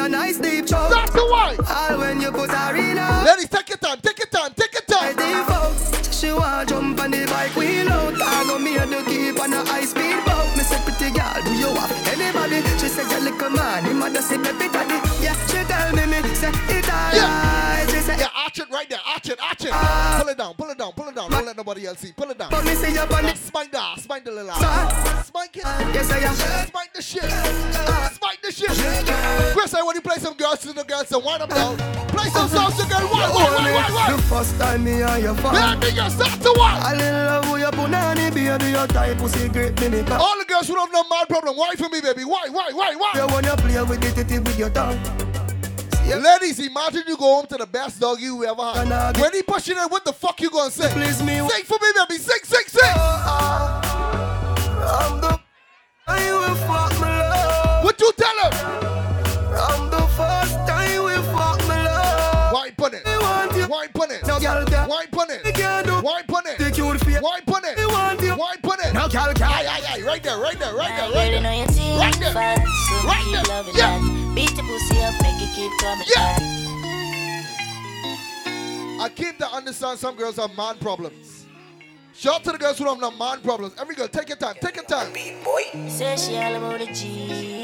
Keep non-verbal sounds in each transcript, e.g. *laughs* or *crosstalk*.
a nice deep choke. That's the one. All when you put her in a Ladies, take your time, take your time, take your I time. default. She want jump on the bike wheel out. I go me and the keep on a high speed boat. Me say pretty girl, do you have anybody? She say your little man, him a just say baby daddy. Yeah, she tell me me say it alright. She say Yeah, arch it right there, arch it, arch it. Ah. Pull it down, pull it down, pull it down. Don't let nobody else see. Pull it down. but me see you on Now the Spike the, little. Spike it. Yes, I am. Spike the shit. Spike the shit. Chris, I want you play some girls to the girls and wind up down. Play some songs to girls. Why, why, why, why, The first time me and your Yeah, fan. nigga, start to what? I love with your punani, baby. Your type pussy great, me me cock. All the girls who don't have no mad problem. Why for me, baby? Why, why, why, why? You wanna play with it, it with your tongue. Ladies, imagine you go home to the best dog you ever had. When he push it in, what the fuck you gonna say? Please me. Sing for me, baby. Sing, sing, sing. Uh-uh. I'm the I will fuck my love. What you tell him? I'm the first time we fuck my love. Why put it? I want you. Why put it? Now, girl, girl. Why put it? can't. Why put it? Take you to fear. Why put it? I want you. Why put it? Now, girl, Aye, girl. aye, aye. Right there, right there, right there, right you know there. Right there. fat, Right keep there. Yeah. Beat the pussy up, make it keep coming Yeah. I came to understand some girls have man problems. Shout out to the girls who don't have man problems. Every girl, take your time, take your time. Say she all about the G.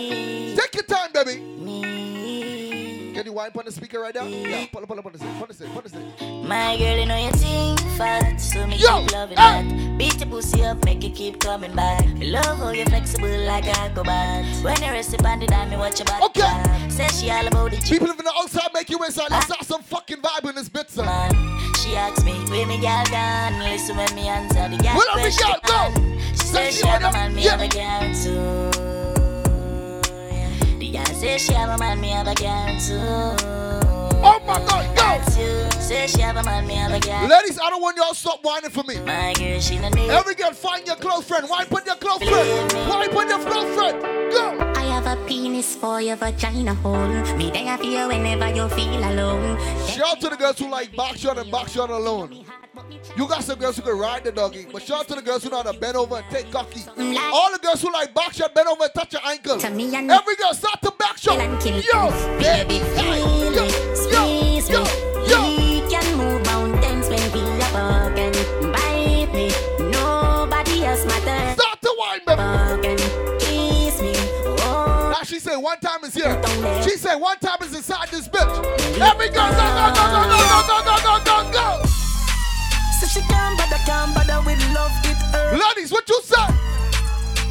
Me. You wipe on the speaker right now? Yeah, pull up, pull up on the stick, pull the stick, pull the stick. My girl, you know your thing fat, so me Yo, keep loving hey. that. Beat the pussy up, make it keep coming back. Me love how you're flexible like acrobat. When you rest upon the dime, me watch your back. Okay. back. Say she all about the G. People living the outside make you inside. Let's start some fucking vibe in this bit, son. man. She asked me, where me gal gone? Listen when me answer the gal Where every question. gal go? Say she she have a man, me yeah. have a gal too. Yeah. The gal say she have a man, me have a gal too. Oh my God, go! Say she have a man, me have a gal. Ladies, I don't want y'all stop whining for me. My girl, she no need. Every girl, find your close friend. Wipe on your close friend. Wipe on your close friend. Go! I have a penis for your vagina hole. Me there for you whenever you feel alone. Shout out to the girls who like box shot and box shot alone. You got some girls who can ride the doggy, but shout out to the girls who know how to bend over and take cocky. All the girls who like box shot, bend over and touch your ankle. To me and- Every girl start to back shot. Yo, baby, yo, yo, yo, yo. We can move mountains when we are walking. Bite me, nobody else matters. Start to whine, baby. Kiss me. Oh, Now she say one time is here. She say one time is inside this bitch. Every girl, go, go, go, go, go, go, go, go, go, go, she can't bother, can't bother with love, it hurt. Ladies, what you say?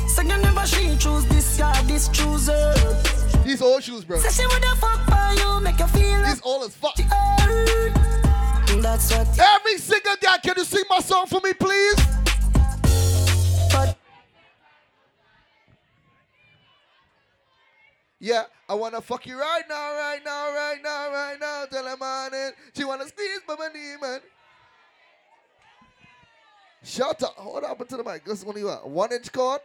So you never she choose this guy, this chooser. These old shoes, bro. So she woulda fuck for you, make you feel These old as fuck. That's what. Every single guy, can you sing my song for me, please? But Yeah, I wanna fuck you right now, right now, right now, right now, till the morning. She wanna squeeze my demon. Shout out. Hold up to the mic. This one you want. One inch cord?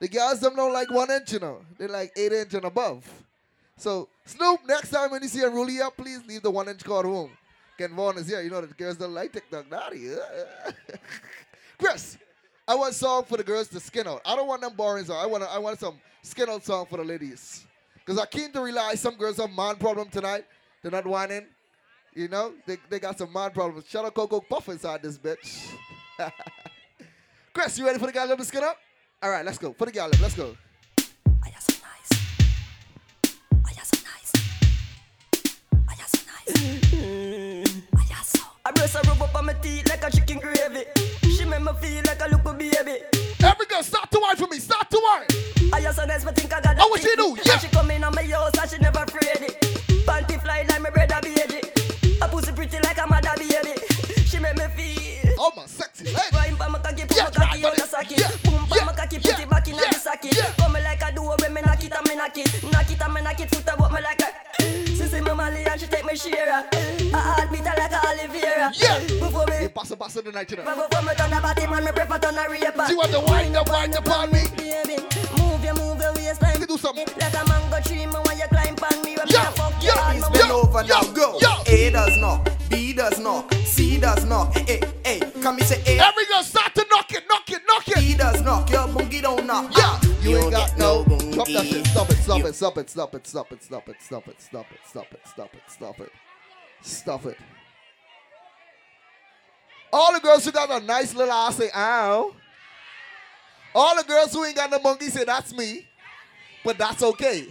the guys them don't like one inch, you know. They like eight inch and above. So Snoop, next time when you see a ruly up, please leave the one inch cord home. Ken Vaughn is here. You know the girls don't like TikTok naughty. Chris, I want a song for the girls to skin out. I don't want them boring songs. I want I want some skin out song for the ladies. Because I came to realize some girls have man problem tonight. They're not whining. You know, they, they got some mind problems. Shout out Coco Puff inside this bitch. *laughs* Chris, you ready for the guy to skin up? All right, let's go. For the guy let's go. I am so nice. I am so nice. I am so nice. I am so. I brace her rub up on my teeth like a chicken gravy. She make me feel like a little baby. Every girl, start to whine for me. Start to whine. I just so nice, but think I got Oh, what she do? Yeah. And she come in on my house and she never afraid it. Panty fly like my brother baby. Baby. She make me feel. Oh, my sexy lady. Wine pa my cocky, put my cocky on the socket. Boom pa my cocky, put it back in the socket. Come me like a do when me knock it and me knock it. Knock it and me knock it, foot up me like a. See me Molly and she take me share. Uh, a heartbeat like a Oliveira. Yeah. Before me. Hey, pass it, pass tonight, you know. Before me turn the body man, me prefer turn a raper. She want to wind up, wind up on me. Baby, knock. Hey, hey, hey. Come me say A, Every girl, start to knock it, knock it, knock it. B does knock. Your boogie don't knock. Yeah, you ain't got no boogie. Stop that shit. Stop it. Stop it. Stop it. Stop it. Stop it. Stop it. Stop it. Stop it. Stop it. Stop it. Stop it. Stop it. All the girls who got a nice little ass say, ow. All the girls who ain't got no monkey say, that's me. But that's okay.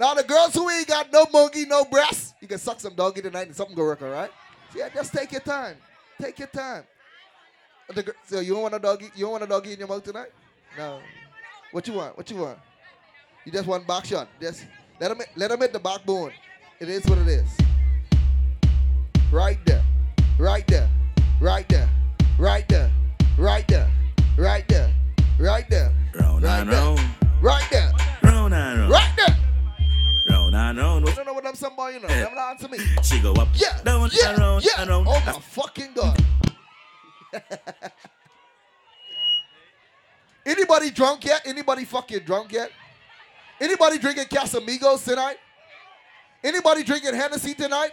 Now the girls who ain't got no monkey, no breasts, you can suck some doggy tonight and something go work, all right? Yeah, just take your time. Take your time. The so you don't want a doggy? You don't want a doggy in your mouth tonight? No. What you want? What you want? You just want back shot. Just let him let him hit the backbone. It is what it is. Right there. Right there. Right there. Right there. Right there. Right there. Right there. Round Right and there. round, Right there. round and round, Round. You don't know what I'm saying, boy, you know. Them not answer me. She go up, Yeah. down yeah. and round yeah. and round. Oh my fucking god. *laughs* Anybody drunk yet? Anybody fucking drunk yet? Anybody drinking Casamigos tonight? Anybody drinking Hennessy tonight?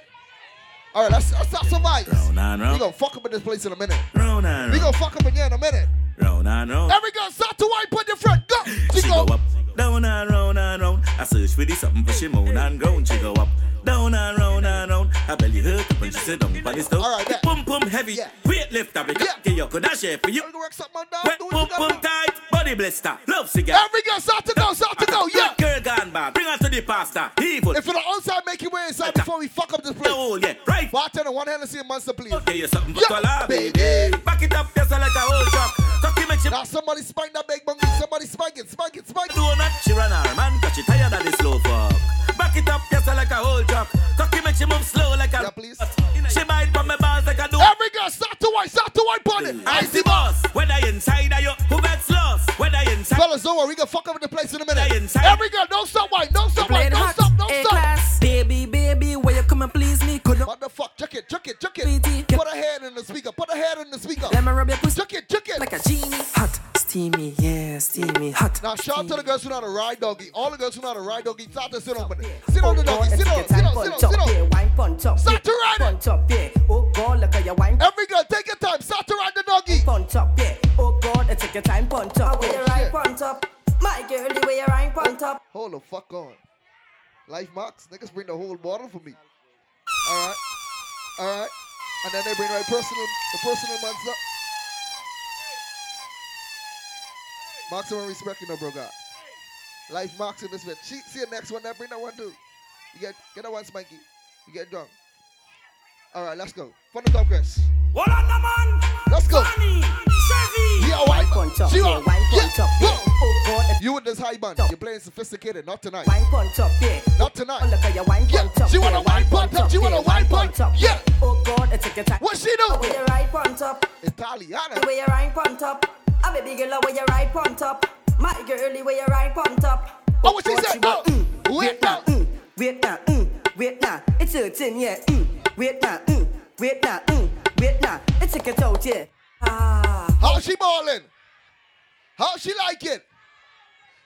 All right, let's, let's not survive. Round and We gonna fuck up in this place in a minute. round and We gonna fuck up in here in a minute. round and round. Every girl start to wipe on your front. Go. She She go. go up, down and round and round. I search for the something for she moan and groan. She go up, down and round and round. Her belly hurt up when she sit down on the stove. All right, yeah. Pum pum heavy, Yeah. weight lift up. Yeah. You could share for you. We gonna work something on down. Wet pum pum tight, body blister, love cigar. Every girl start to go. Start to go. Yeah. Girl gone bad, bring her to the pastor. Evil, If you're outside, make your way inside before we fuck up this place. whole oh, yeah, right. Bartender, one Hennessy and see a monster, please. Okay, you something for Yeah, baby. Back it up, just like a whole truck. Make she Now somebody spike that big monkey. Somebody spike it, spike it, spike it. donut. She run her man, cause she tired of the slow fuck. Back it up, just like a whole truck. Cocky make she move slow like a. Yeah, please. She bite from my balls like a do. Every girl start to white, start to white it. I see boss. Whether inside or you, who gets lost? Whether inside. Fellas, don't worry, we can fuck up the place in a minute. Every girl, don't stop white, don't stop white, don't stop, don't stop. Baby, baby, where you come and please me? Could What the fuck? Chuck it, chuck it, chuck it. Sweetie. Put a hand in the speaker, put a hand in the speaker. let me rub your pussy Chuck it, chuck it. like a genie? Hot, steamy, yeah, steamy, hot. Now shout out to the girls who know how to ride doggy. All the girls who know how to ride doggy, start to sit on it. Yeah. Sit on Oh the doggy, sit let's on, get sit time on, punch sit on, up, sit yeah, on. wine punch up, Start to ride it. punch up, yeah. Oh God, look at your wine Every girl, take your time, start to ride the doggy. punch up, yeah. Oh God, take your time punch up. Oh, With your shit. right punch up, my girl, the way your right punch up. Hold the fuck on. Life marks, niggas bring the whole bottle for me. All right, all right, and then they bring right personal, the personal monster. Maximum respect, you know, bro, God. Life marks in this bit. See, see the next one. That bring that one too. You get get that one, Spanky. You get drunk. All right, let's go. From the top, Chris. On, the man. Let's go. Funny, Wine wine punch up, She want- wine yeah, punch up. Oh God, You with this high band. You're playing sophisticated. Not tonight. wine punch up, yeah. Not Oh, tonight. look at your wine punch up, she wanna wine punch up, she wanna wine punch- up, yeah. Oh God, let's take your time. What she do? With your right punch up. Italiana. The way you right punt up. A baby girl, the way you right punt up. My girl, the way you right punt up. Oh, what she said? Oh, mm, wait now, mm, wait now, mm, wait now. It's hurting, yeah. Mm, wait now, mm, wait now, mm, wait now. It's take it out, yeah. Ah. How she ballin'? How she like it?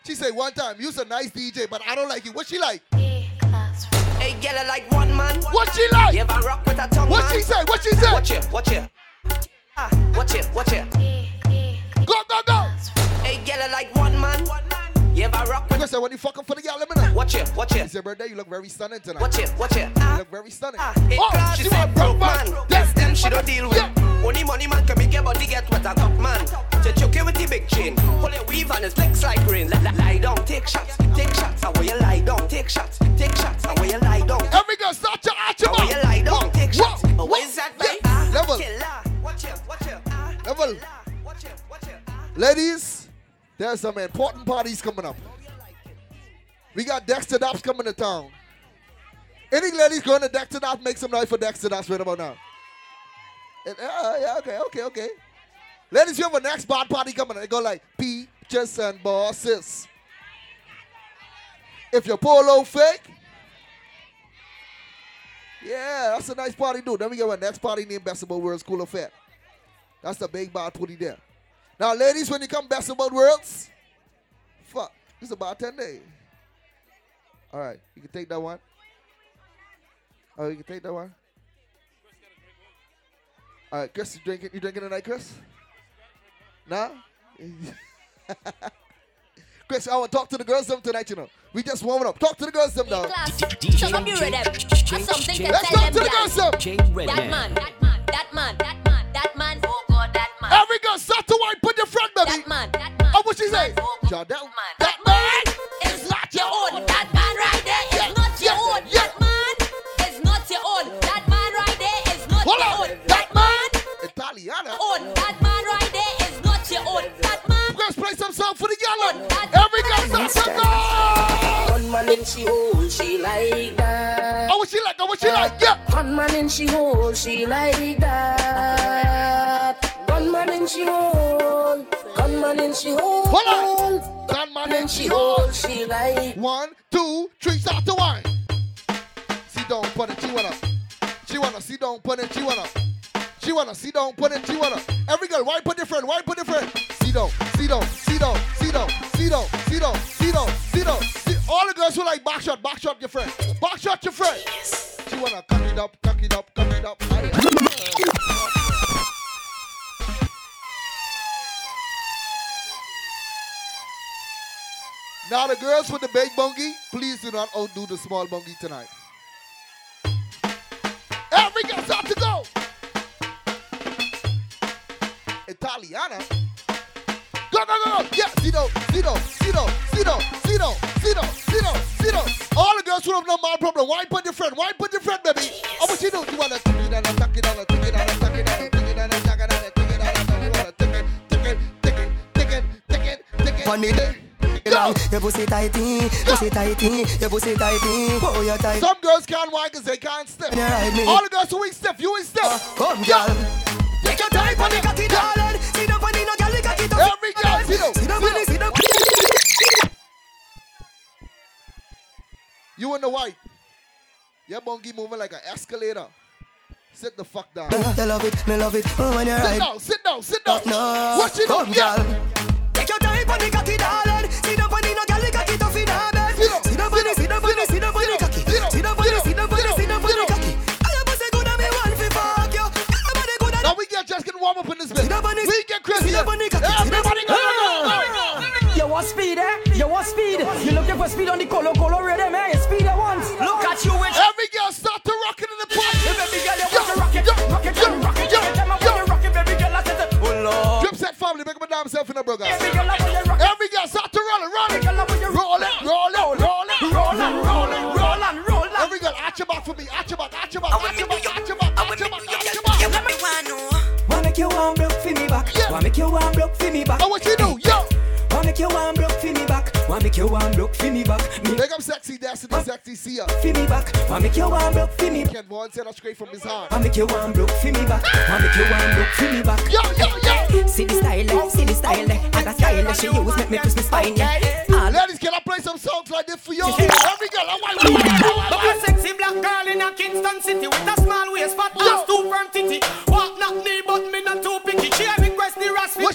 She say one time, you's a nice DJ, but I don't like it. What she like? Hey, girl, I like one man. What she like? You ever rock with a tongue What man? she say? What she say? Watch it, watch it. Ah, watch it, watch it. Go, go, go. Hey, girl, I like one man. You ever rock with Chris said, when you fucking for the girl, let me know. Watch it, watch He it. said, birthday, you look very stunning tonight. Watch it, watch it. You Ah, look very stunning. ah, oh, she she want broke broke man. man. Yes, Yes, them she don't deal with. Yeah. Only money man can make your body get wet a cup man. Choke you with the big chain. Pull your weave and it flex like rain. Lie, lie, down, take shots, take shots. And where you lie down, take shots, take shots. And where you lie down. Every girl, start to arch your And where you lie down, Whoa, take shots. whoa, whoa. where's that Yeah. Ah, Level, Killer. Watch it, watch it. Ah, level. Watch it, watch. Ah. Ladies, there's some important parties coming up. We got Dexter Dops coming to town. Any ladies going to Dexter Dops, make some noise for Dexter Dops right about now. And, uh, yeah, okay, okay, okay. Ladies, you have a next bad party coming. They go like peaches and bosses. If your polo fake, yeah, that's a nice party, dude. Then we got a next party named Best About World School of Fair. That's the big bad putty there. Now, ladies, when you come Best About Worlds, fuck, it's about 10 days. All right, you can take that one. Oh, you can take that one. All right, Chris, you drinking? You drinking tonight, Chris? Nah. *laughs* Chris, I want to talk to the girls them tonight, you know. We just warming up. Talk to the girls them now. Class. So you read them. Something to Let's tell talk to the girls girls. them. That man, that man, that man, that man, that man. Oh God, that man. Every girl start to wine, put your friend, baby. That man, that man. Oh, what she say? God, Jardel. man. That man is not your own. She hole, she like that. Oh, what she like? Oh, what she like? Yeah. One man in she hold, she like that. One man in she hold, one man in she hole. Hold on. That man in and she hold, she like. One, two, three, start to wine. Sit down, put it, she wanna. She wanna sit down, put it, she wanna. She wanna sit down, put it, she wanna. Every girl, why put different, why put different? Sit down, sit down, sit down, sit down, sit down, sit down, sit down, sit down. All the girls who like back shot, back shot your friend. Back shot your friend. Yes. She wanna cock it up, cock it up, cock it up. Now the girls with the big bungie, please do not outdo the small bungie tonight. Every girl start to go. Italiana. Go, go, go. Yeah, Zito, Zito, Zito, Zito, Zito, Zito, Zito, Zito. All the girls who have no mind problem, why put your friend? Why put your friend, baby? Oh, what you do? You wanna tuck it down, tuck it down, tuck it down, tuck it down, tuck it down, tuck it down, tuck it down, you wanna tick it, tick it, tick it, tick it, tick it, tick it. Day. Go. Your pussy tighty, pussy tighty, your pussy tighty. Oh, you're tight. Some girls can't whine because they can't step. Yeah, right, me. All the girls who ain't step, you ain't step. Uh, come, girl. Take your time on the cocky, darling. Sit up on the no girl, the sit up, Sit up sit sit. You in the white. Your bungie moving like an escalator. Sit the fuck down. I love it, me love it. Oh, when you're Sit right. down, sit down, sit down. No, What you come, do? girl. Yeah. Take your time on the cocky, darling. Sit up on the no girl, the cocky tough in her bed. Sit up, Sit up sit up sit up warm up in this bitch. Sit up on the- We get crazy. sit up on the cocky. Sit up on Everybody go, go, go. You want speed, eh? You want speed? You looking for speed on the color, color rhythm, eh? Speed you want. Look at you with Every girl start to rock it in the party. Baby girl, you want to rock it, rock it, rock it. yo, Every time I yo. want to rock it, baby girl, I said, oh Lord. Drip set family, make my damn self in the burger. Every girl, I want to rock it. Every girl start to roll it, roll Every it. girl, I want to Roll it, roll it, roll it. Roll and roll and roll and roll and. Every girl, arch your back for me, arch your back, arch your back, arch your back, one broke for me back. Yeah. Wanna make you one broke for me back. Oh, what you do? Yo! Wanna make you one broke for me back. Wanna make you one broke for me back. Me Make up sexy destiny, sexy Sia. for me back. Wanna make you one broke for me. Ken Vaughn said that straight from his heart. Wanna make you one broke for me back. Wanna make you one broke for me back. Yo, yo, yo! See the style, eh? see the style, eh? and the style that she use make me twist my spine, yeah. Ladies, can I play some songs like this for you? *laughs* Every girl, I want Look a sexy black girl in a Kingston city with a small waist,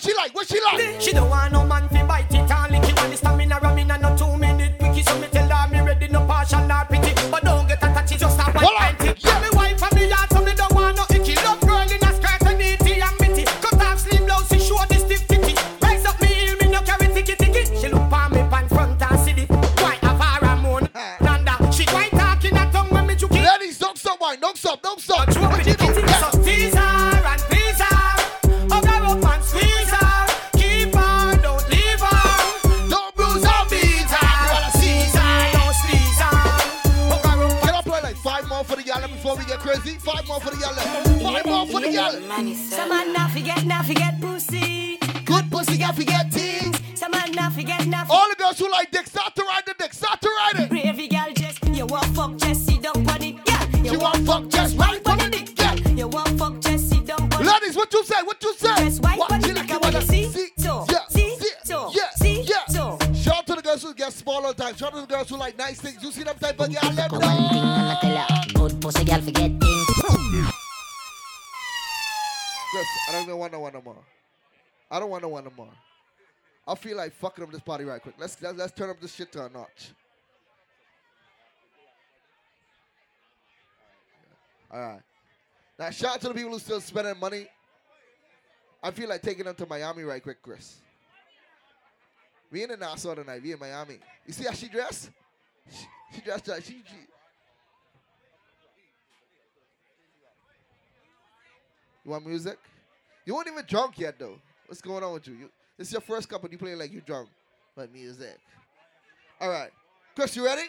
she like? What she like? She don't want no man don't want no one no more. I feel like fucking up this party right quick. Let's let's, let's turn up this shit to a notch. All right. Now shout out to the people who still spending money. I feel like taking them to Miami right quick, Chris. We in the Nassau tonight. We in Miami. You see how she dressed? She, she dressed like she, she. You want music? You weren't even drunk yet though. What's going on with you? you this is your first cup and you playing like you drunk. But music. All right. Chris, you ready?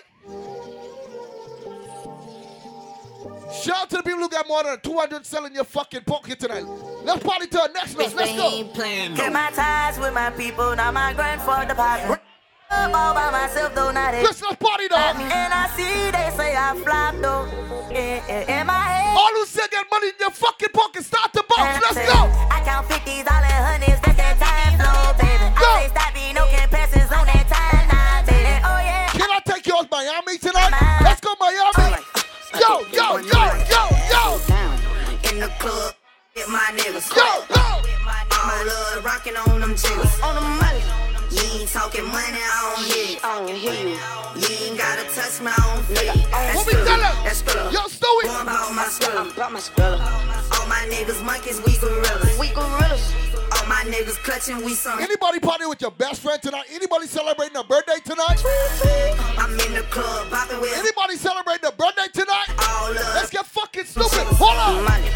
Shout out to the people who got more than 200 selling your fucking pocket tonight. Let's party to our next note. Let's go. Get my ties with my people, now my grandfather pocket. I'm all by myself though, not it. Let's let's party dog. And I see they say I flop though. In, in, in my head. All who say get money in your fucking pocket, start the bounce. Let's go. I count 50s, all in hundreds, that's that time flow, baby. I say stop me, no can on that time now, baby. Oh yeah. Can I take you out Miami tonight? Let's go Miami. Yo, yo, yo, yo, yo. In the club, get my niggas. Yo, yo. My love rocking on them jiggers. On the money. You ain't talking money, I don't hear you. I don't hear you. You ain't gotta touch my own feet. What we tell 'em? That's. Yo, Stewie. Going about my skrilla. About my skrilla. All my niggas monkeys, we gorillas. We gorillas. All my niggas clutching, we some. Anybody party with your best friend tonight? Anybody celebrating a birthday tonight? I'm in the club, popping with Anybody celebrating a birthday tonight? all love. Let's get fucking stupid. Hold on. Money.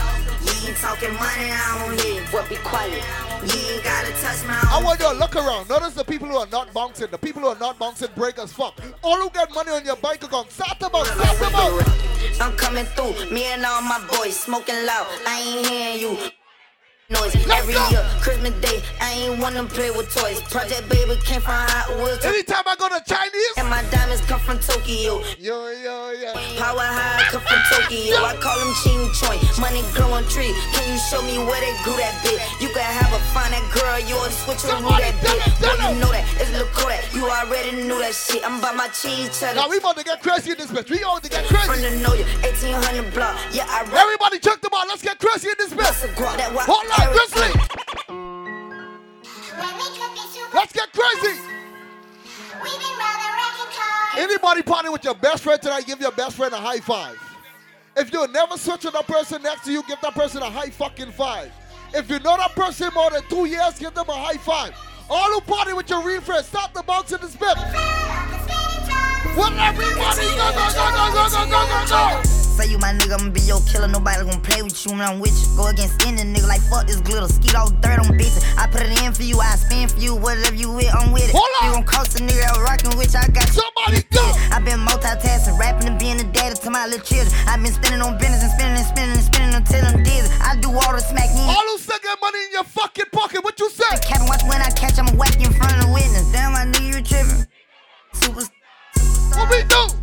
You ain't talking money, I don't hear. What be quiet? You ain't gotta touch my I own. want you to look around. Notice the people who are not bouncing. The people who are not bouncing break as fuck. All who get money on your bank account, start them out, start them out. I'm coming through, me and all my boys smoking loud. I ain't hearing you. Noise every year, Christmas Day. I ain't wanna play with toys. Project Baby came from Hot Wheels. Anytime I go to Chinese, And my diamonds come from Tokyo. yo, yo, yo. Power high come from Tokyo. I call them Ching Choi. Money growing tree. Can you show me where they grew that bit? You can have a fine that girl, you a switch or rule that bit. Boy, you know that. It's Kodak. You already knew that shit. I'm by my cheese cheddar. Now we about to get crazy in this bitch. We about to get crazy. From the know you, 1800 block. Yeah, I. Everybody check them out. Let's get crazy in this bitch. Hold on, Let's get crazy. Anybody party with your best friend tonight, give your best friend a high five. If you never switch with that person next to you, give that person a high fucking five. If you know that person more than two years, give them a high five. All who party with your real friends, stop the bounce in this bit. What everybody go, go, go, go, go, go, go, go, go. Say you my nigga, I'ma be your killer. Nobody gonna play with you when I'm with you. Go against any nigga like fuck this glitter. Skeet all dirt on bitches. I put it in for you, I spin for you. Whatever you with, I'm with it. Hold on. You gon' cost a nigga that rockin' with. I got. Somebody go. I been multitasking, rapping and being a daddy to my little children. I been spending on business and spending and spending and spending until I'm dizzy. I do all the smack me. All who still get money in your fucking pocket, what you say? Cabin watch when I catch, I'ma whack you in front of the witness. Damn, I knew you were tripping. Super. What we do?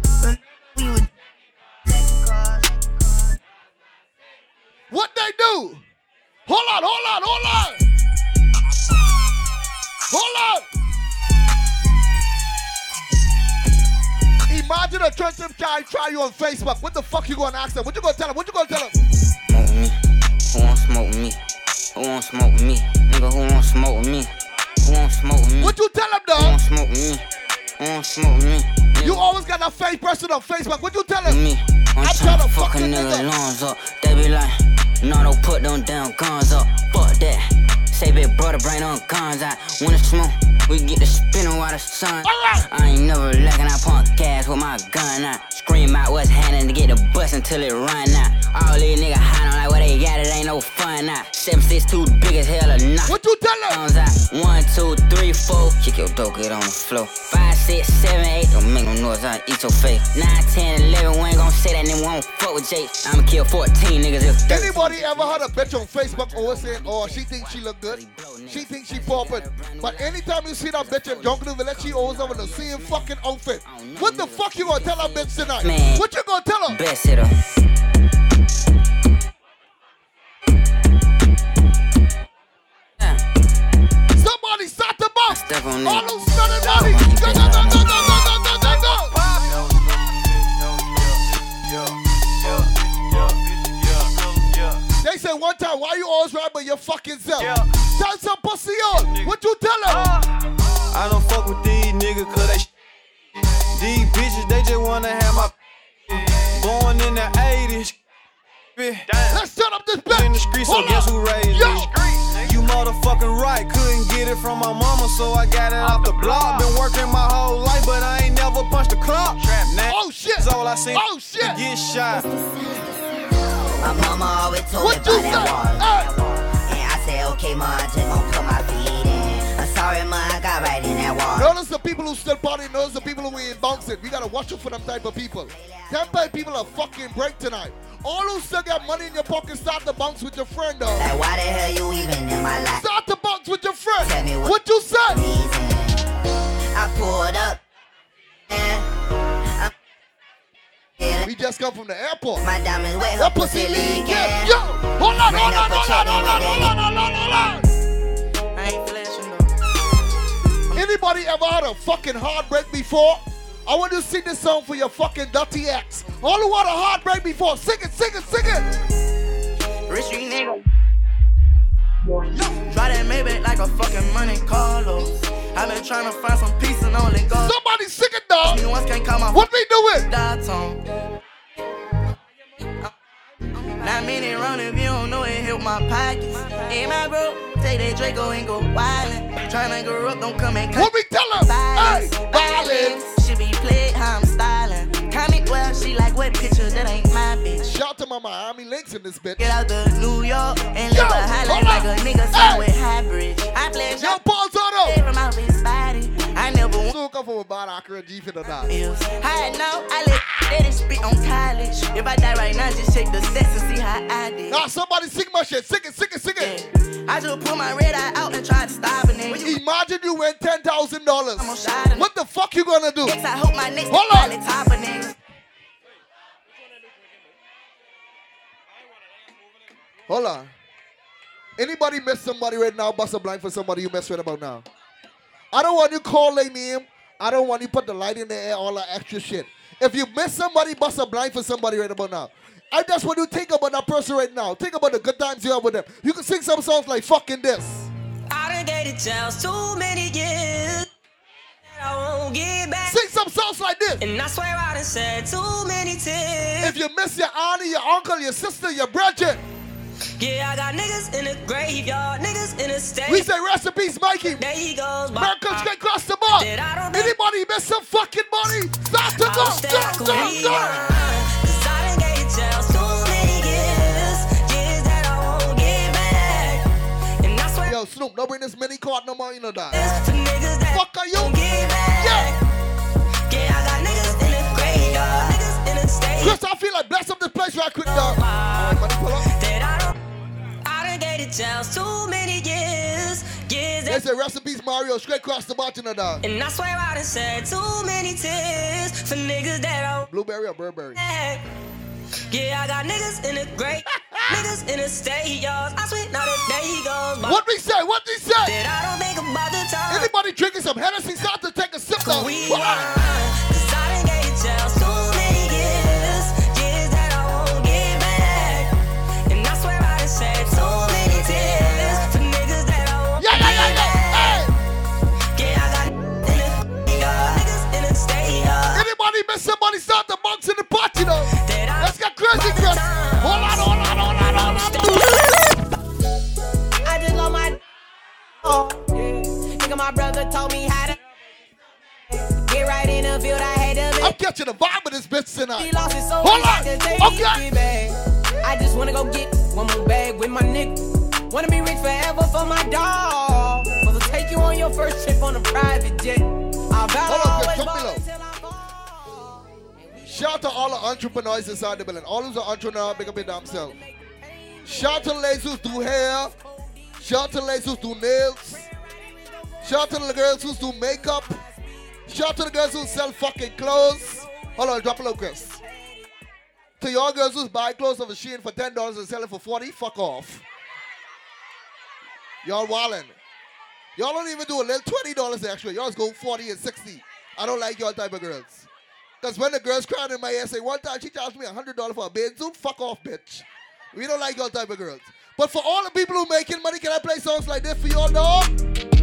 What they do? Hold on, hold on, hold on. Hold on. Imagine a attractive guy try you on Facebook. What the fuck you gonna ask them? What you gonna tell them? What you gonna tell them? Smoke me. Who want smoke me? Who want smoke me? Nigga, who want smoke me? Who want smoke me? What you tell him, Who dog? want smoke me? Who want smoke me? You always got that fake person on Facebook. What you tell them? me. I'm I'm tryna tryna fuck fuck a nigga. lungs up. They be like, no, don't put them damn guns up. Fuck that. Say big brother, bring on guns. When it's smoke, we get the spinning while the sun. I ain't never lacking, I pump gas with my gun I Scream out what's happening to get the bus until it run out. All these niggas hiding like what they got, it ain't no fun out. Seven six two big as hell or not. What you tell? Guns out. One, two, three, four. Kick your dope, get on the floor. Five, six, seven, eight. Don't make no noise, I eat your face. Nine, ten, eleven. We ain't gon' say that nigga won't fuck with Jake. I'ma kill 14 niggas if Anybody ever had a bitch on Facebook always saying, oh, she thinks she look good? She thinks she poppin'. But anytime you see that bitch in Jungle Village, she always have the same fucking outfit. What the fuck you gonna tell that bitch tonight? Man. What you gonna tell her? Best hitter. Somebody start the box. Step on All it. those stunning money. Go, go, go, go, go, go, go, go, go, go. said one time, why you always ride by your fucking self? Yeah. Tell some pussy on. What you tell her? Uh, I don't fuck with these niggas cause they sh- These bitches, they just wanna have my *laughs* Born in the 80s *laughs* Let's turn up this bitch. In the streets, so Hold guess who raised Yo. me? You motherfucking right. Couldn't get it from my mama, so I got it off the block. Been working my whole life, but I ain't never punched a clock. Now, oh shit! That's all I seen. Oh shit! Get shot. My mama always told What me you about that wall. And I said, okay, ma, I just gon' put my feet in. I'm sorry, ma, I got right in that wall. Notice the people who still party, notice the people who ain't bouncing. We gotta watch out for them type of people. Them type of people are fucking break tonight. All who still got money in your pocket, start to bounce with your friend, though. Like, why the hell you even in my life? Start to bounce with your friend. Tell me what- what you say? I pulled up. And We just come from the airport. my diamonds wet, her That pussy pussy leaking. leaking. Yo, hold on, Bring hold on, hold on, hold on, hold on, hold on, hold on. I ain't flashing though. Anybody ever had a fucking heartbreak before? I want you to sing this song for your fucking dirty ex. All who had a heartbreak before, sing it, sing it, sing it. Rich street nigga. Try that Maybach like a fucking money Carlos. I've been trying to find some peace and only go. Somebody sing it, dog. Me once can't come off. What we doing? Die tone. Run if you don't know it help my pockets. Hey, my bro, take that Draco and go wildin'. Tryna grow up, don't come and cut. What we tell him? Violence, Hey, violence. She be played how I'm styling. Comic well, she like wet picture that ain't my bitch. Shout to my Miami links in this bitch. Get out the New York and Yo, live a high life like on. a nigga signed with high bridge. I play Yo, Paul Soto. from out his body. I never want So come from about Accra G for the night. I know I let daddy spit on college. If I die right now, just check the stats and see how I did. Now somebody sing my shit. Sing it, sing it, sing it. I just put my red eye out and tried to stop a nigga. Imagine you win ten thousand dollars. I'm gonna shot him. What the fuck you gonna do? Next, I hope my next Hold on. top nigga. Hold on. Anybody miss somebody right now? Bust a blind for somebody you mess with about now. I don't want you call their name. I don't want you put the light in the air, all that extra shit. If you miss somebody, bust a blind for somebody right about now. I just want you to think about that person right now. Think about the good times you have with them. You can sing some songs like fucking this. I done dated Charles too many years. I won't get back. Sing some songs like this. And I swear I done said too many tears. If you miss your auntie, your uncle, your sister, your brother, Yeah, I got niggas in the graveyard, niggas in the state. we say rest in peace, Mikey. There he goes. Americans straight across the bar. That I don't think- Anybody miss some fucking money? Start to go, go, go, go. rewind. 'Cause I done gave Charles too many years, years that I won't get back. And I Yo, Snoop, don't bring this mini card no more, you know that. that Fuck are you? won't get back. Yeah. Yeah, I got niggas in the graveyard, niggas in the state. Chris, I feel like bless up this place right quick, dog. Done dated too many years, years They say peace, Mario, straight across the bar, you know that. And I swear I done said too many tears for niggas that I Blueberry or Burberry? Yeah, I got niggas in the great, *laughs* niggas in the state yards. I swear now that day he goes by. What we say? What we say? That I don't think about the time. Anybody drinking some Hennessy, start to take a sip, though. Catching the vibe of this bitch tonight. He lost it so Hold he had to on. Okay. I just wanna go get one more bag with my nigga. Wanna be rich forever for my dog. Wanna take you on your first trip on a private jet. I'll Hold on, jump below. until I fall. Shout out to all the entrepreneurs inside the building. All who's an entrepreneur, big up your damn self. Shout out to the ladies who do hair. Shout out to the ladies who do nails. Shout out to the girls who do makeup. Shout out to the girls who sell fucking clothes. Hold on, drop a Chris. To y'all girls who buy clothes of a Shein for $10 and sell it for 40 fuck off. Y'all wildin'. Y'all don't even do a little $20 extra. Y'all go 40 and 60. I don't like y'all type of girls. Because when the girls cried in my ass, say one time she charged me $100 for a suit, fuck off, bitch. We don't like y'all type of girls. But for all the people who making money, can I play songs like this for y'all, dog?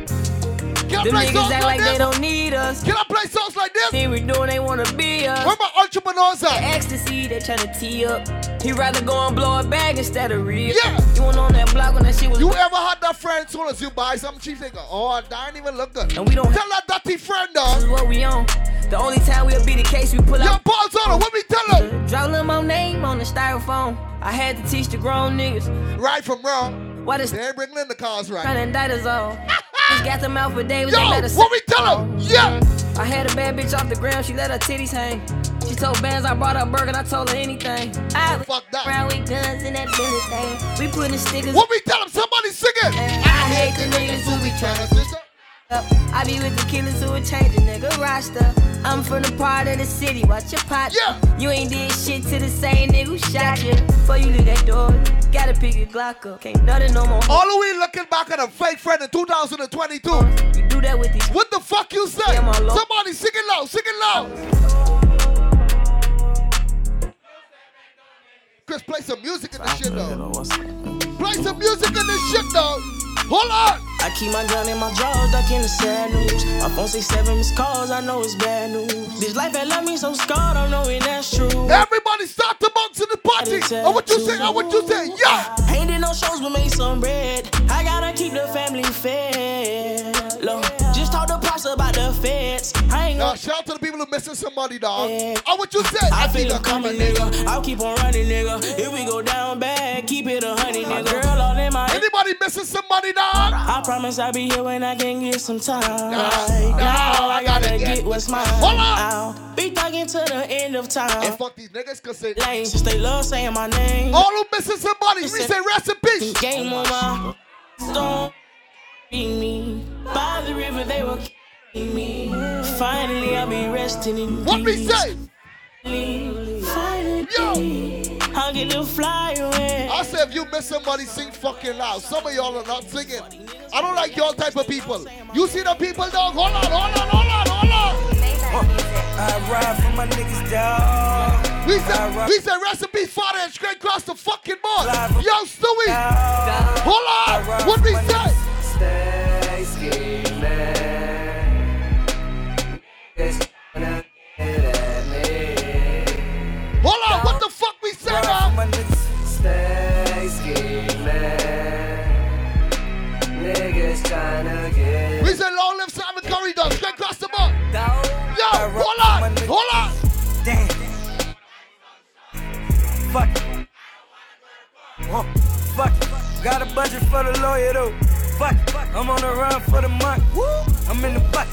I Them play niggas songs act like like they don't need us. Can I play songs like this? See we doing, they wanna be us. Where my entrepreneurs are. Ecstasy, they tryna tee up. He rather go and blow a bag instead of real. Yeah. You went on that block when that shit was. You ever had that friend told us you buy something cheap, they go, oh, that ain't even look good. And we don't tell that dirty friend, dog. This is what we on. The only time we'll be the case we pull Yo, up. balls on what we tell? Drop little more name on the styrofoam. I had to teach the grown niggas. Right from wrong. What is They ain't bringing in the cars right. Trying to indict us all. *laughs* Just got them out for Davis. Yo, they let us what we tell him? Yeah. I had a bad bitch off the ground. She let her titties hang. She told bands I brought her a burger and I told her anything. I was Fuck that. around with guns in that Billy thing. We putting stickers. What we tell him? Somebody sing it. I hate the niggas who be trying to up. I be with the killers who would change a nigga roster. I'm from the part of the city, watch your pot. Yeah. You ain't did shit to the same nigga who shot you. Before you leave that door, gotta pick your Glock up. Can't nothing no more. All the way looking back at a fake friend in 2022. You do that with these. What the fuck you say? Yeah. Somebody sing it loud, sing it loud. Chris, play some music in this shit though. Play some music in this shit though. Hold on. I keep my gun in my drawers, ducking the sad news. My phone say seven missed calls, I know it's bad news. This life had left me so scarred, I'm knowing that's true. Everybody start to bounce in the party. Oh, what you say? Oh, what you say? Yeah. Ain't did no shows, but made some bread. I gotta keep the family fed. Look, just talk to pops about the feds. I ain't Now, gonna. shout out to the people who missing somebody, dog. Oh, what you say? I feel it coming, nigga. I'll keep on running, nigga. If we go down bad, keep it a honey, nigga. Girl, all in my. Anybody missing somebody, dog? I promise I'll be here when I can get some time. Right now, I gotta get what's mine. Hold I'll be thugging to the end of time. And fuck these niggas, cause they lame. Since they love saying my name. All who missing somebody, we say rest in peace. Game on my don't beat me. By the river, they were killing me. Finally, I'll be resting in What we say? Finally, I'll get to fly away. I said if you miss somebody, sing fucking loud. Some of y'all are not singing. I don't like y'all type of people. You see the people, dog? Hold on, hold on, hold on, hold on. I ride for my niggas, dog. We said, we said peace, father, and straight across the fucking board. Yo, Stewie. Hold on. What we say? Stay scheming. It's gonna get at me. Hold on. What the fuck we say now? Niggas tryna get. We said long live Simon Curry, dog. Straight across the board. Yo, hold on. Hold on. Damn. Fuck. Oh, fuck. Got a budget for the lawyer though. Fuck. I'm on the run for the month. Woo. I'm in the butt.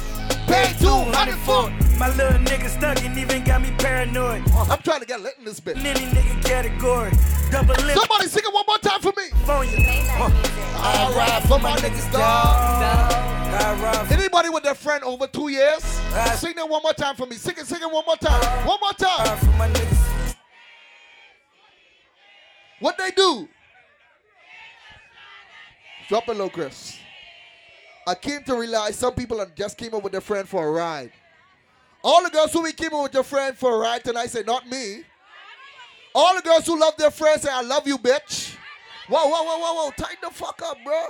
Pay 200 for My little nigga stuck and even got me paranoid. I'm trying to get lit in this bitch. Any nigga category. Double lip. Somebody sing it one more time for me. Phone you. I ride for my niggas, dog. Anybody with their friend over two years? Sing it one more time for me. Sing it, sing it one more time. One more time. What they do? Drop it low, Chris. I came to realize some people just came up with their friend for a ride. All the girls who we came up with your friend for a ride tonight say, not me. All the girls who love their friends say, I love you, bitch. Whoa, whoa, whoa, whoa, whoa. Tighten the fuck up, bro.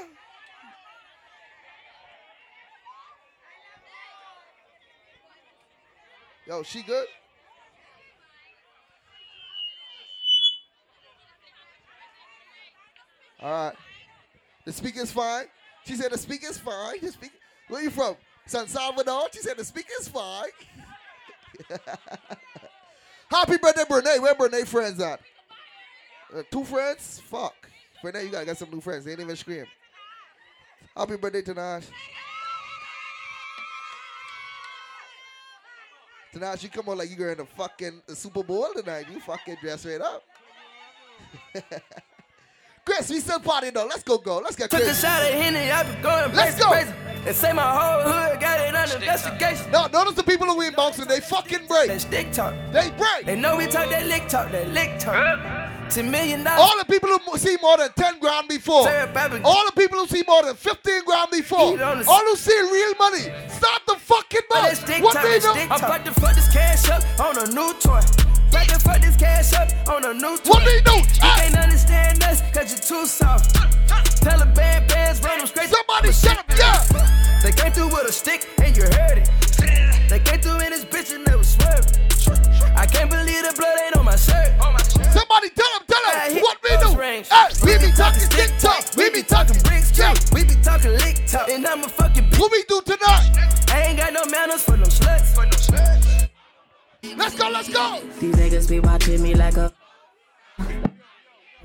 Yo, she good? All right. The speaker's fine. She said the speaker's fine. The speaker. Where you from? San Salvador. She said the speaker's fine. *laughs* Happy birthday, Brene. Where Brene friends at? Uh, two friends? Fuck. Brene, you gotta get some new friends. They ain't even scream. Happy birthday, Tanash. Tanash, you come on like you're in the fucking Super Bowl tonight. You fucking dress right up. *laughs* Chris, we still partying though. Let's go, go. Let's get Took a shot at Henny, I been going Let's crazy, go. crazy. They say my whole hood got it under investigation. No, notice the people who we bouncing, they fucking break. They stick talk. They break. They know we talk that lick talk, that lick talk. Ten million dollars. All the people who see more than 10 grand before. All the people who see more than 15 grand before. Eat on the- All who see real money. Start the fucking mouth. What talk, they do? I'm about to fuck this cash up on a new toy. About to fuck this cash up on a new toy. What they do? You ah! can't understand us cause you're too soft. Tell the bad bands run them straight. Somebody shut up, yeah. They came through with a stick and you heard talking stick talk. We be talking bricks too. We be talking lick talk. And I'm a fucking bitch. What we do tonight? I ain't got no manners for no sluts. For no sluts. Let's go, let's go. These niggas be watching me like a.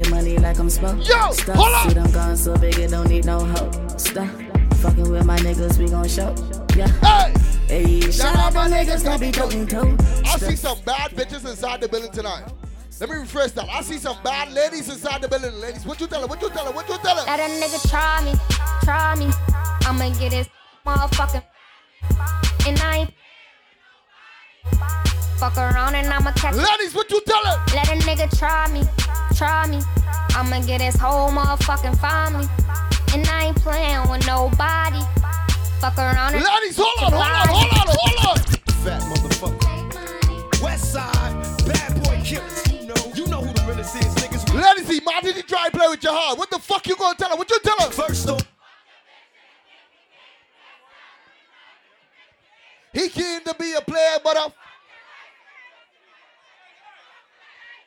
Money like I'm spoke. Yo, Stop. hold up. See them guns so big it don't need no help. Stop. Fucking with my niggas, we gon' show. Yeah. Hey. Hey, shout out my niggas, gonna be joking too. I see some bad bitches inside the building tonight. Let me refresh that. I see some bad ladies inside the building. Ladies, what you tell her? What you tell her? What you tell her? Let a nigga try me, try me. I'ma get his motherfucking. And I ain't. Fuck around and I'ma catch. Ladies, what you tell her? Let a nigga try me, try me. I'ma get his whole motherfucking family. And I ain't playing with nobody. Fuck around and. Ladies, hold on, hold on, hold on, hold on. Fat motherfucker. West side, bad boy killers. Try to play with your heart. What the fuck you gonna tell her? What you tell her? First off. He came to be a player, but I'm,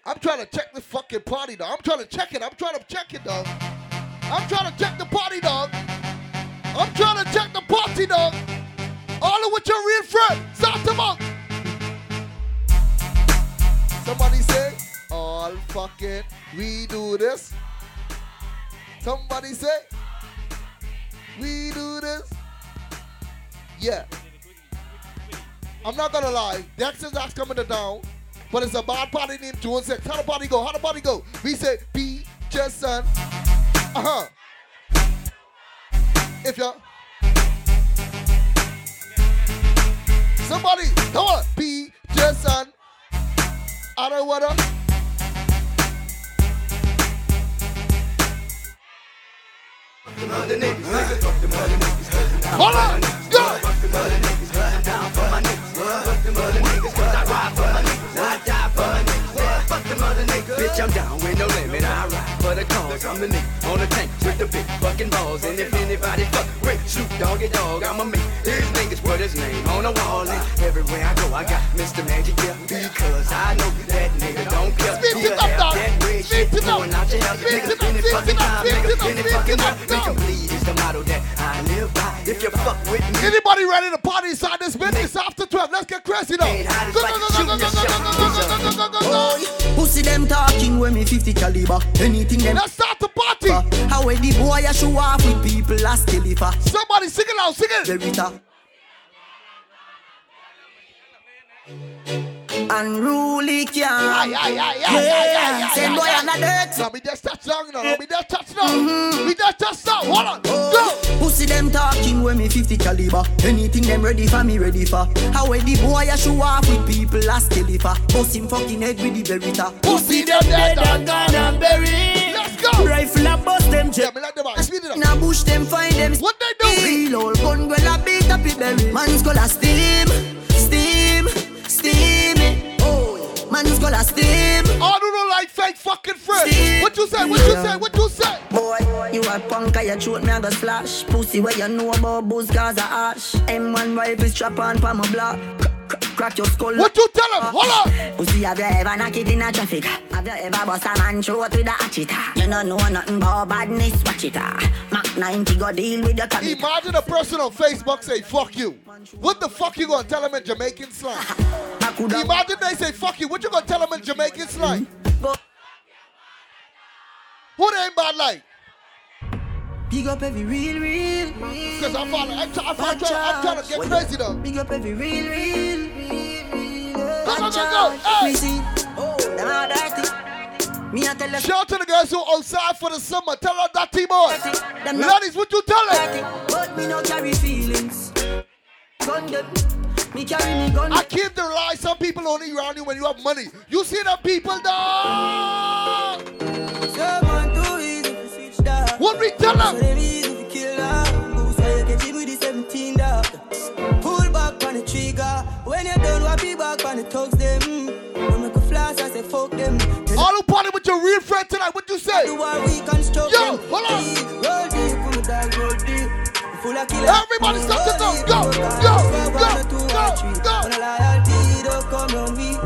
I'm trying to check the fucking party, dog. I'm trying to check it. I'm trying to check it, dog. I'm trying to check the party, dog. I'm trying to check the party, dog. All of with your real friend. Start them up. Somebody say, all fucking we do this. Somebody say, we do this. Yeah. I'm not gonna lie, Dexter's ass coming to town, but it's a bad party named June 6. How the party go? How the party go? We say, be just son. Uh huh. If y'all. somebody, come on, be just son. I don't wanna. Hold on, go. Bitch, I'm down with no limit. I ride for the cause. I'm the nigga on the tank with the big fucking balls. And if anybody fuck with Snoop Doggy Dogg, I'ma make his niggas put his name on the wall. And everywhere I go, I got Mr. Magic, yeah. Because I know that nigga don't care. Speak He'll it up, have that red Speak shit it up. pouring out your house. Speak Nigga, it up, any speak fucking it up, time, speak it nigga, up, any speak fucking it up, time you fuck with me. Anybody ready to party inside this business after 12? Let's get crazy though. Who see them talking when me 50 caliber? Anything them. Let's start the party. How when the boy I show off with people last deliver. Somebody sing it out, sing it. Unruly can. Aye, aye, aye, aye, aye, aye, Send boy on a dirt. Now me just touch down now. Now me just touch down. Mm-hmm. Me just touch down. Hold on. Oh. Go. Pussy them talking when me 50 caliber. Anything them ready for me ready for. How when the boy a show off with people as deliver. Bust him fucking head with the Verita. Pussy them dead and gone and buried. Let's go. Rifle a bust them Yeah, me like the vibe. Speed it up. In a bush them find them What they do? Real old gun well a beat up it berry Man's gonna steam, steam it Oh, man's gonna steam I like fake fucking friends. What you say? What you say? What you say? Boy, you a punk and your throat me a go slash Pussy where you know about booze cause a ash M1 rifle strap on pa my block Crack- your skull What you tell him? Hold on. Pussy have you ever knock it in a traffic? Have you ever bust a man throat with a hatchet? You don't know nothing about badness, watch it ah. Mac 90 go deal with your tablet Imagine a person on Facebook say fuck you. What the fuck you gonna tell him in Jamaican slang? *laughs* Imagine they say fuck you. What you gonna tell him in Jamaican slang? Mm-hmm. Who they ain't bad like? Big up every real, real, Cause I'm trying, I'm, try, I'm, trying, I'm trying to get crazy though. Big up every real, real, real, real. Go, go, go, go. Hey. Me see, oh, them all dirty. Me a tell Shout out to the girls who outside for the summer. Tell her that boy. Ladies, what you tell her? but me no carry feelings. Them, me carry me gun. I came to realize some people only around you when you have money. You see the people dog. Someone too easy to switch that. What we tell them? them easy to kill that. Boost where you catch it with the 17 dog. Pull back on the trigger. When you done, what be back on the thugs them. When make a flash, I say fuck them. All who party with your real friend tonight, what you say? Do what we construct Yo, hold on. Full of killers. Everybody stop the dog. Go, go, go, go, go. When a loyalty don't come on me.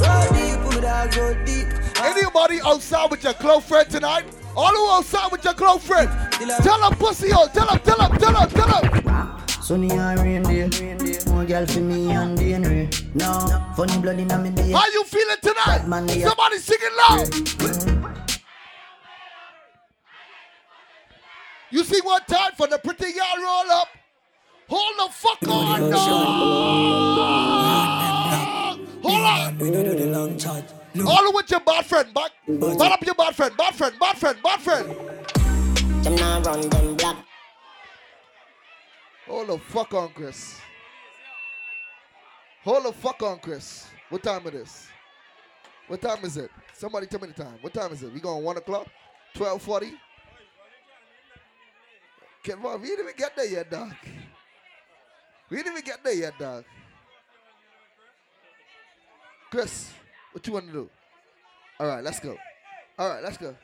Roll deep, put me down, roll deep. Anybody outside with your close friend tonight? All who outside with your close friend, tell them pussy yo, tell them, tell them, tell them, tell them. Sunny and rain day. More girl for me and DNA. No, funny blood in me day. How you feeling tonight? Somebody sing it loud. You see one time for the pretty girl roll up. Hold the fuck on, dog. Hold on. We don't do the long chat. All with your bad friend, back. Bad up your bad friend, bad friend, bad friend, bad friend. Them now run them black. Hold the fuck on, Chris. Hold the fuck on, Chris. What time it is? What time is it? Somebody tell me the time. What time is it? We going one o'clock? Twelve forty? Come on, we didn't even get there yet, dog. We didn't even get there yet, dog. Chris, what you want to do? All right, let's go. All right, let's go.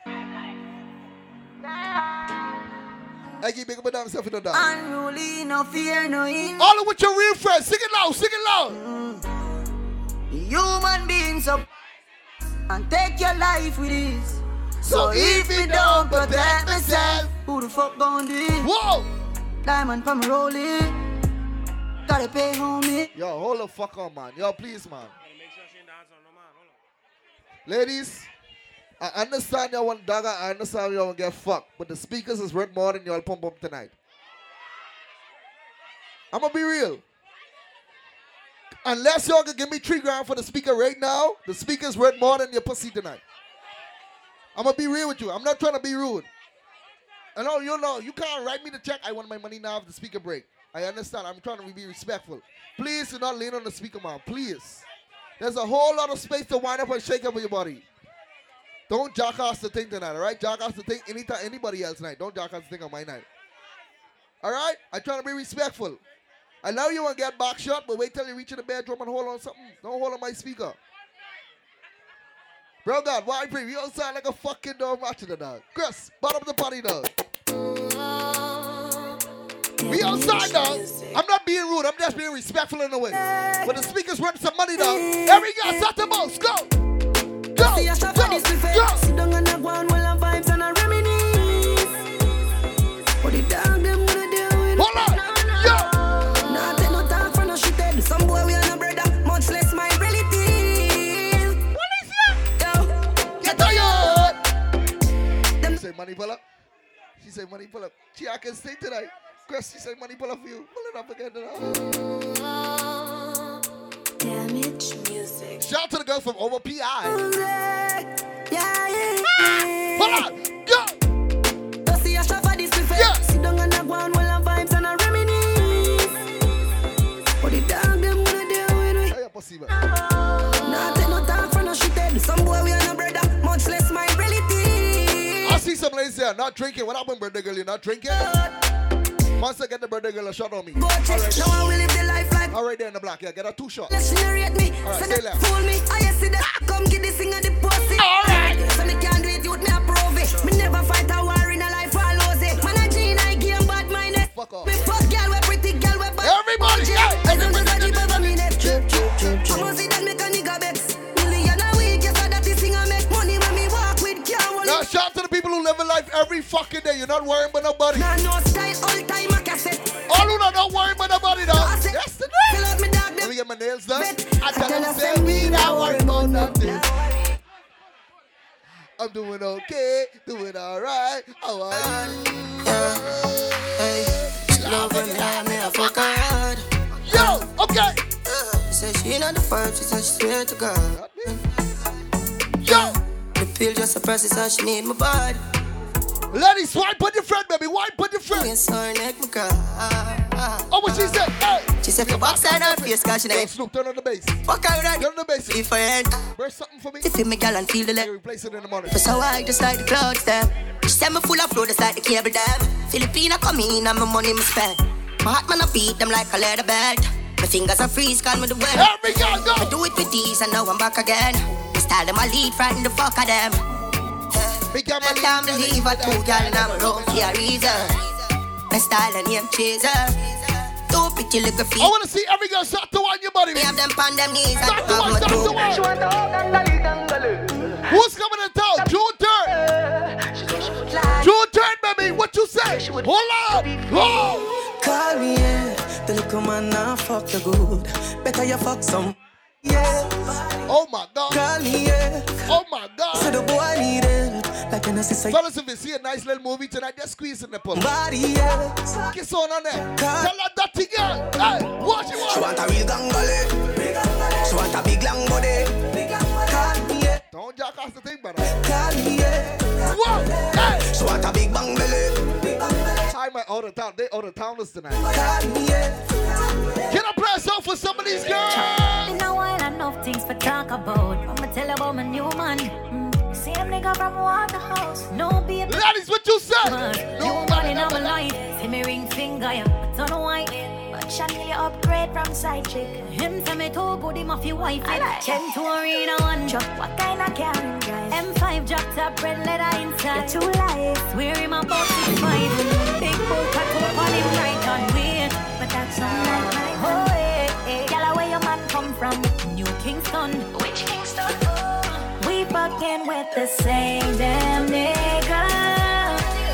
Eggy, big up and down yourself in the dog. Unruly, no fear, no in. All with your real friends. Sing it loud, sing it loud. Human beings up and take your life with ease. So if you don't protect myself, who the fuck gon' do it? Whoa! Diamond from rolling. Gotta pay homie. Yo, hold the fuck on, man. Yo, please, man. Ladies, I understand y'all want dagger. I understand y'all want to get fucked. But the speakers is worth more than y'all pump up tonight. I'm to be real. Unless y'all can give me three grand for the speaker right now, the speaker's worth more than your pussy tonight. I'm to be real with you. I'm not trying to be rude. I know, you know, you can't write me the check. I want my money now the speaker break. I understand. I'm trying to be respectful. Please do not lean on the speaker, man. Please. There's a whole lot of space to wind up and shake up with your body. Don't jackass the thing tonight, all right? Jackass the thing anytime anybody else night. Don't jackass the thing on my night. All right? I'm trying to be respectful. I know you want to get back shot, but wait till you reach in the bedroom and hold on something. Don't hold on my speaker. Bro, God, why pray? You don't sound like a fucking dog watching the dog. Chris, bottom of the party, dog. We outside, dog. I'm not being rude. I'm just being respectful in a way. But the speaker's worth some money, dog. Every guy, most. Go. Go. See, I shop for this buffet. Go. Money pull up. She say money pull up. She I can stay tonight. Chris, she say money pull up for you. Pull it up again tonight. Damage music. Shout out to the girls from Over PI. Yeah, yeah. Hold on. Go. Don't see a shop for this buffet. Yeah. Sit down on the ground while I vibes and I reminisce. What the dog them gonna do with me? See some ladies there not drinking. What happened, brother girl? You're not drinking? Once I get the brother girl a shot on me. Go check. Now I will live the life like. All right there in the black. Yeah, get a two shot. Let's narrate me. All right, so say that left. fool me. I see that. *laughs* Come get this thing at the pussy. All right. So me can't do it, youth, me approve it. Me never fight a war in a life, I lose it. Man, I Gene, I game bad minded. Fuck off. Me fuck girl, we pretty girl, we bad. Everybody, Budget. hey, I don't people who live a life every fucking day. You're not worrying about nobody. Nah, no style, all time a cassette. All who not, not worrying about nobody now. I say- That's the Fill out me dog, Let me get my nails done. Bet. I tell them, say we not worrying about nothing. I'm doing okay, doing alright. How are you? Love when me hard, me a fuck hard. Yo, okay. She said she not the first, she said she swear to God. Pill just a process, so she need my body. ladies, swipe on your friend, baby. Wipe on your friend. Yes, her neck, my car. Oh, what she said? Hey. She said, for box and her down face, cause she Yo, Snoop, turn on the bass. fuck her right. Turn on the bass. Different. Press something for me. If you me gal and feel the leg. replace it in the morning. That's how I just like the clouds them. She said me full of flow, just like the cable dam. Filipina come in and my money me spend. My heart man I beat them like a leather belt. My fingers are freeze, call me the well. Every girl go. I do it with these and now I'm back again. My style them I lead, frighten the fuck of them. Big girl, I can't believe I two gal and I'm wrong for a reason. My style and name chaser. Two pretty little feet. I want to see every girl shot to wind your body. Me have them on them knees and Start to have wind, my to two. wind. Who's coming to town? June 3rd. June 3rd, baby. What you say? Hold on. Whoa. Call me, yeah. fuck you good. Better you fuck some. Yeah. Oh my God. Call me, yeah. Oh my God. So the boy need it. Like an assist. Fellas, if you see a nice little movie tonight, just squeeze in the pull. Body, yeah. Kiss on on there. Tell that dirty girl. Hey, what you want? She want a real gangale. She want a big long body. Call me, yeah. Don't jack off the thing, brother. Call me, yeah. Whoa. Hey. She want a big bang belly. Time my out of town. They out of towners tonight. Call me, yeah. Can I play a song for some of these girls? You know I enough things for talk about. I'ma tell about my new man. Mm. Same nigga from Waterhouse. No baby. Ladies, what you say? New man in my life. See me ring finger, yeah. Don't know why. But Chanel upgrade from side chick. Him say me too good, him off your wife. Ten to arena one drop. What kind of car him drive? M5 drop top, red leather inside. You too light. Wear him about six five. Big bull cut up on him right on weird. But that's not like my oh, eh, eh. The same damn nigga.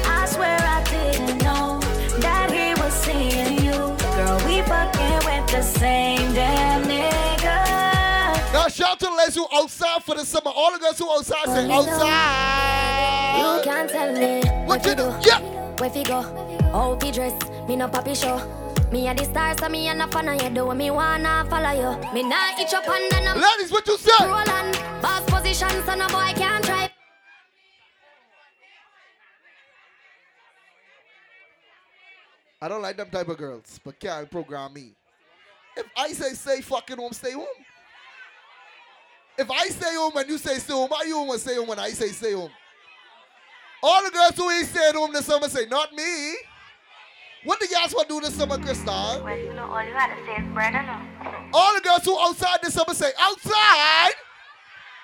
I swear I didn't know that he was seeing you. Girl, we fucking with the same damn nigga. Now shout out to the ladies who outside for the summer. All the girls who outside say outside. You can't tell me What you do? Yeah. Where fi go? How fi dress? Me no papi show. Me a the star, so me a no fan of you. Do me wanna follow you. Me nah itch up and then I'm Ladies, what you say? Roland, boss position, so no boy can't try. I don't like them type of girls, but can't program me. If I say stay fucking home, stay home. If I stay home and you say stay home, why you want to stay home when I say stay home? All the girls who ain't staying home this summer say, not me. What the guys want to do this summer, Crystal? Well, you know, all you gotta say is brother no. All the girls who outside this summer say, outside?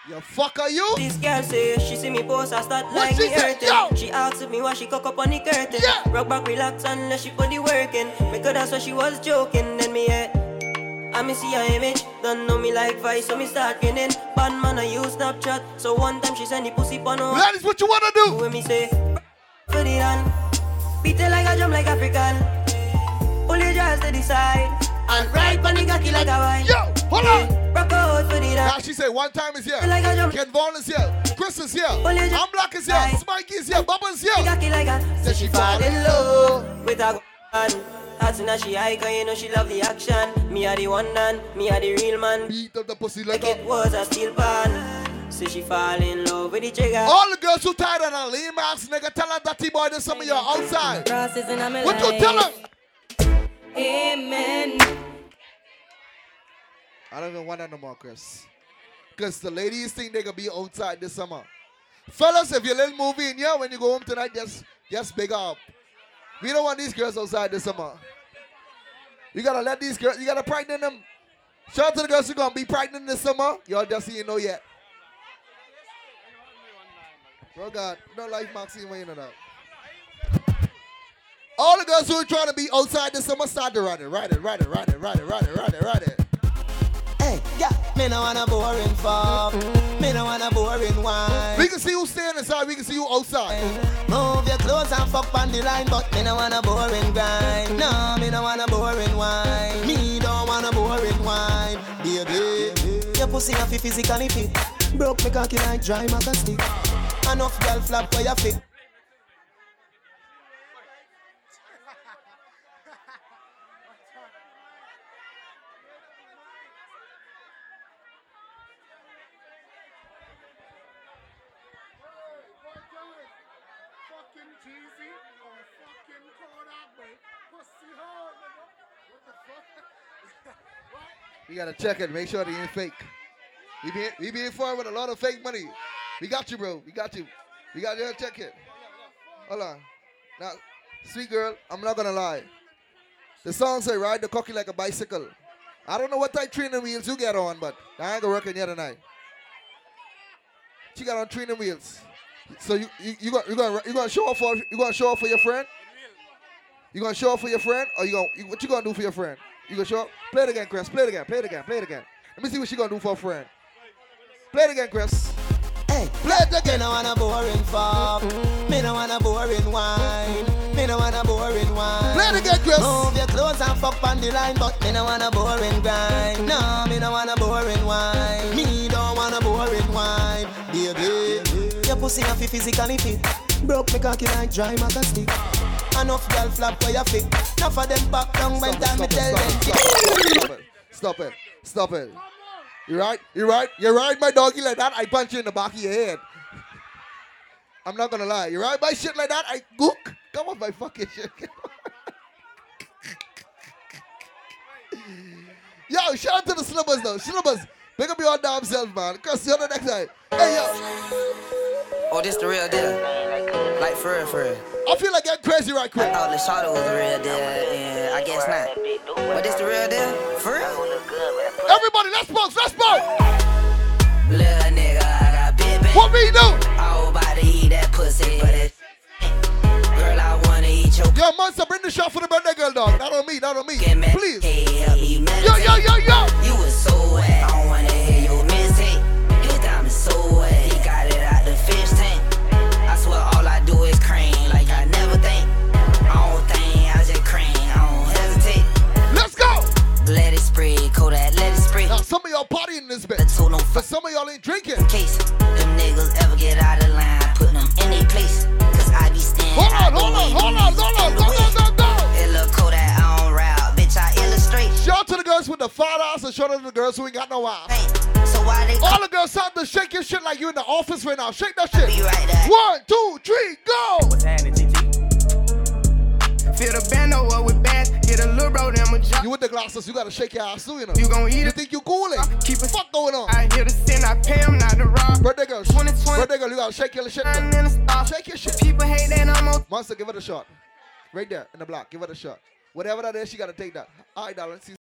You fucker, you? This girl say she see me post, I start What like she me. Yo! She asks me why she cock up on the curtain. Yeah. Rock back, relax, unless she body working. Because that's why she was joking. Then me head. I me see her image, don't know me like vice, so me start grinning. Bad man, I use Snapchat, so one time she send the pussy on her. That is what you wanna do. When me say, put it on, beat it like a drum like African. Pull your jaws to the side, and ride on the cocky like a wine. Yo, hold on. Rock out for the Now she say one time is here. Like a drum. Ken Vaughn is here. Chris is here. I'm Black is here. Smikey is here. Bubba is here. cocky like a Say she fall in love. with a gun. As soon as she high, cause you know she love the action. Me are the one man, me are the real man. Beat up the pussy like like it was a steel pan. She fall in love with the trigger. All the girls who tired on a lame ass nigga, tell her that T boy there's some of you outside. Crosses in my What you tell her? Amen. I don't even want that no more, Chris. Because the ladies think they gonna be outside this summer. Fellas, if your little movie in here when you go home tonight, just just big up. We don't want these girls outside this summer. You gotta let these girls, you gotta pregnant them. Shout out to the girls who gonna be pregnant this summer. Y'all just see you know yet. God, don't like Maxine Wayne or that. All the girls who are trying to be outside this summer, start to ride it, ride it, ride it, ride it, ride it, ride it, ride it, ride it. Hey, yeah, me no want a boring fuck. Me no want a boring wine. We can see you staying inside, we can see you outside. Move your clothes and fuck on the line, but me no want a boring grind. No, me no want a boring wine. Me don't want a boring wine, baby. Your pussy have to physically fit. Broke me cocky like dry maca stick. Enough girl flap where you fit. We gotta check it, make sure they ain't fake. We be we be informed with a lot of fake money. We got you, bro. We got you. We got your Check it. Hold on. Now, sweet girl, I'm not gonna lie. The song say ride the cocky like a bicycle. I don't know what type training wheels you get on, but I ain't gonna work in here tonight. She got on training wheels. So you you you gonna you gonna show off for you gonna show off for your friend? You gonna show off for your friend, or you gonna you, what you gonna do for your friend? You gonna show up? Play it again, Chris. Play it again. Play it again. Play it again. Let me see what she gonna do for a friend. Play it again, Chris. Hey, play it again. No want a boring fuck. Me no want a boring wine. Me no no wanna boring wine. Play it again, Chris. Move your clothes and fuck on the line, but me no wanna boring grind. No, me no wanna boring wine. Me don't wanna boring wine, baby. Your pussy have to physically fit. Broke me cocky like dry maca stick. Enough girl flap where you fit. Enough of them back down when time me tell them. Stop it. Stop it. Stop it. You right? You right? You right, my doggy like that? I punch you in the back of your head. I'm not gonna lie. You right, my shit like that? I gook. Come on, my fucking shit. *laughs* Yo, shout out to the slippers though. Slippers, pick up your damn self, man. Cause you on the next time. Hey yo, Oh, this the real deal. Like for real, for real. I feel like getting crazy right quick. I thought the shot was the real deal, and I guess not. But this the real deal? For real? Everybody, let's bounce, let's bounce. Little nigga, I got big back. What we do? I was about to eat that pussy, but it. Girl, I wanna eat your. Yo, Monster, bring the shot for the birthday girl, dog. Not on me, not on me. Please. Please. Help me Yo, yo, yo, yo. You was so wet. Some of y'all partying in this bit. So don't But some of y'all ain't drinking. in case them niggas ever get out of line, put them in their place. Cause I be standing. Hold on, hold on, hold on, hold on. Go, go, go, go. It look Kodak on route, bitch. I illustrate. Shout out to the girls with the fat ass and shout out to the girls who ain't got no ass. So why they All the girls start to shake your shit like you in the office right now. Shake that shit. be right there? One, two, three, go. Fill the bando up with bass, get a little bro them a job. You with the glasses, you gotta shake your ass too, you know. You gon' eat You it? think you coolin'? Keep it Fuck going on? I hear the sin, I pay him not to rob. Birthday girls. 2020. Birthday girl, you gotta shake your shit. I'm in the. Shake your shit. People hate that I'm on. Monster, give it a shot. Right there in the block. Give it a shot. Whatever that is, she gotta take that. All right, darling. See